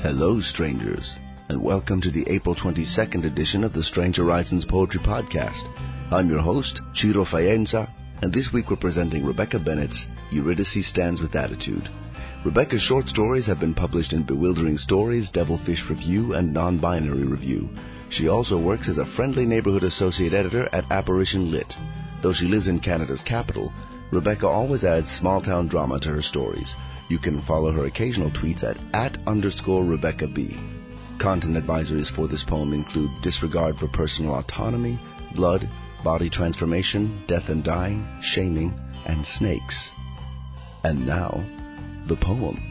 Hello, strangers, and welcome to the April 22nd edition of the Strange Horizons Poetry Podcast. I'm your host, Ciro Faienza, and this week we're presenting Rebecca Bennett's Eurydice Stands with Attitude. Rebecca's short stories have been published in Bewildering Stories, Devilfish Review, and Non-Binary Review. She also works as a friendly neighborhood associate editor at Apparition Lit. Though she lives in Canada's capital, Rebecca always adds small-town drama to her stories. You can follow her occasional tweets at at underscore Rebecca B. Content advisories for this poem include disregard for personal autonomy, blood, body transformation, death and dying, shaming, and snakes. And now, the poem.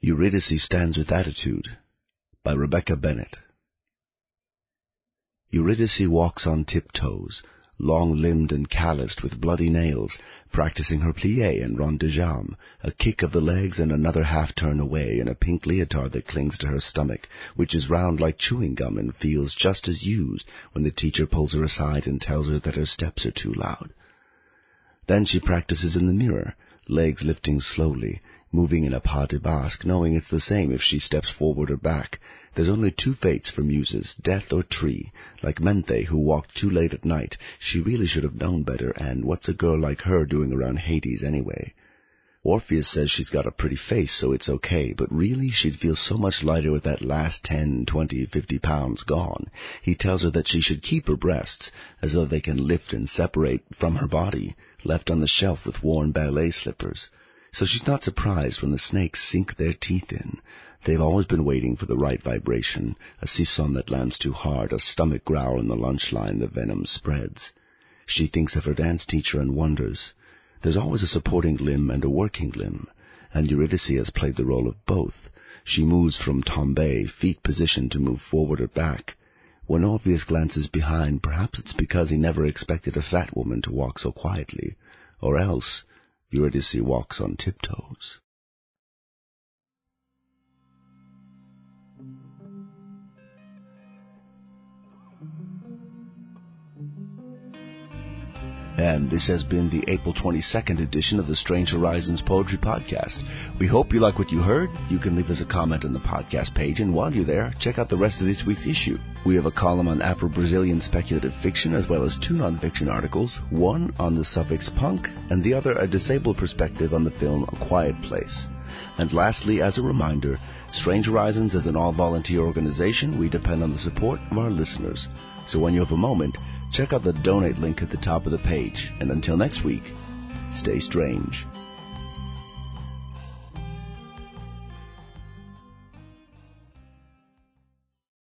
Eurydice Stands with Attitude by Rebecca Bennett. Eurydice walks on tiptoes, long-limbed and calloused with bloody nails, practicing her plie and rond de jambe, a kick of the legs and another half-turn away in a pink leotard that clings to her stomach, which is round like chewing gum and feels just as used when the teacher pulls her aside and tells her that her steps are too loud. Then she practices in the mirror, legs lifting slowly, moving in a pas de basque, knowing it's the same if she steps forward or back. There's only two fates for muses, death or tree. Like Menthe, who walked too late at night, she really should have known better, and what's a girl like her doing around Hades anyway? Orpheus says she's got a pretty face, so it's okay, but really she'd feel so much lighter with that last ten, twenty, fifty pounds gone. He tells her that she should keep her breasts, as though they can lift and separate from her body, left on the shelf with worn ballet slippers. So she's not surprised when the snakes sink their teeth in. They've always been waiting for the right vibration, a sissonne that lands too hard, a stomach growl in the lunch line, the venom spreads. She thinks of her dance teacher and wonders. There's always a supporting limb and a working limb, and Eurydice has played the role of both. She moves from tombe, feet positioned to move forward or back. When Orpheus glances behind, perhaps it's because he never expected a fat woman to walk so quietly, or else Eurydice walks on tiptoes. And this has been the April 22nd edition of the Strange Horizons Poetry Podcast. We hope you like what you heard. You can leave us a comment on the podcast page, and while you're there, check out the rest of this week's issue. We have a column on Afro-Brazilian speculative fiction, as well as two nonfiction articles, one on the suffix punk, and the other a disabled perspective on the film A Quiet Place. And lastly, as a reminder, Strange Horizons is an all-volunteer organization. We depend on the support of our listeners. So when you have a moment, check out the donate link at the top of the page. And until next week, stay strange.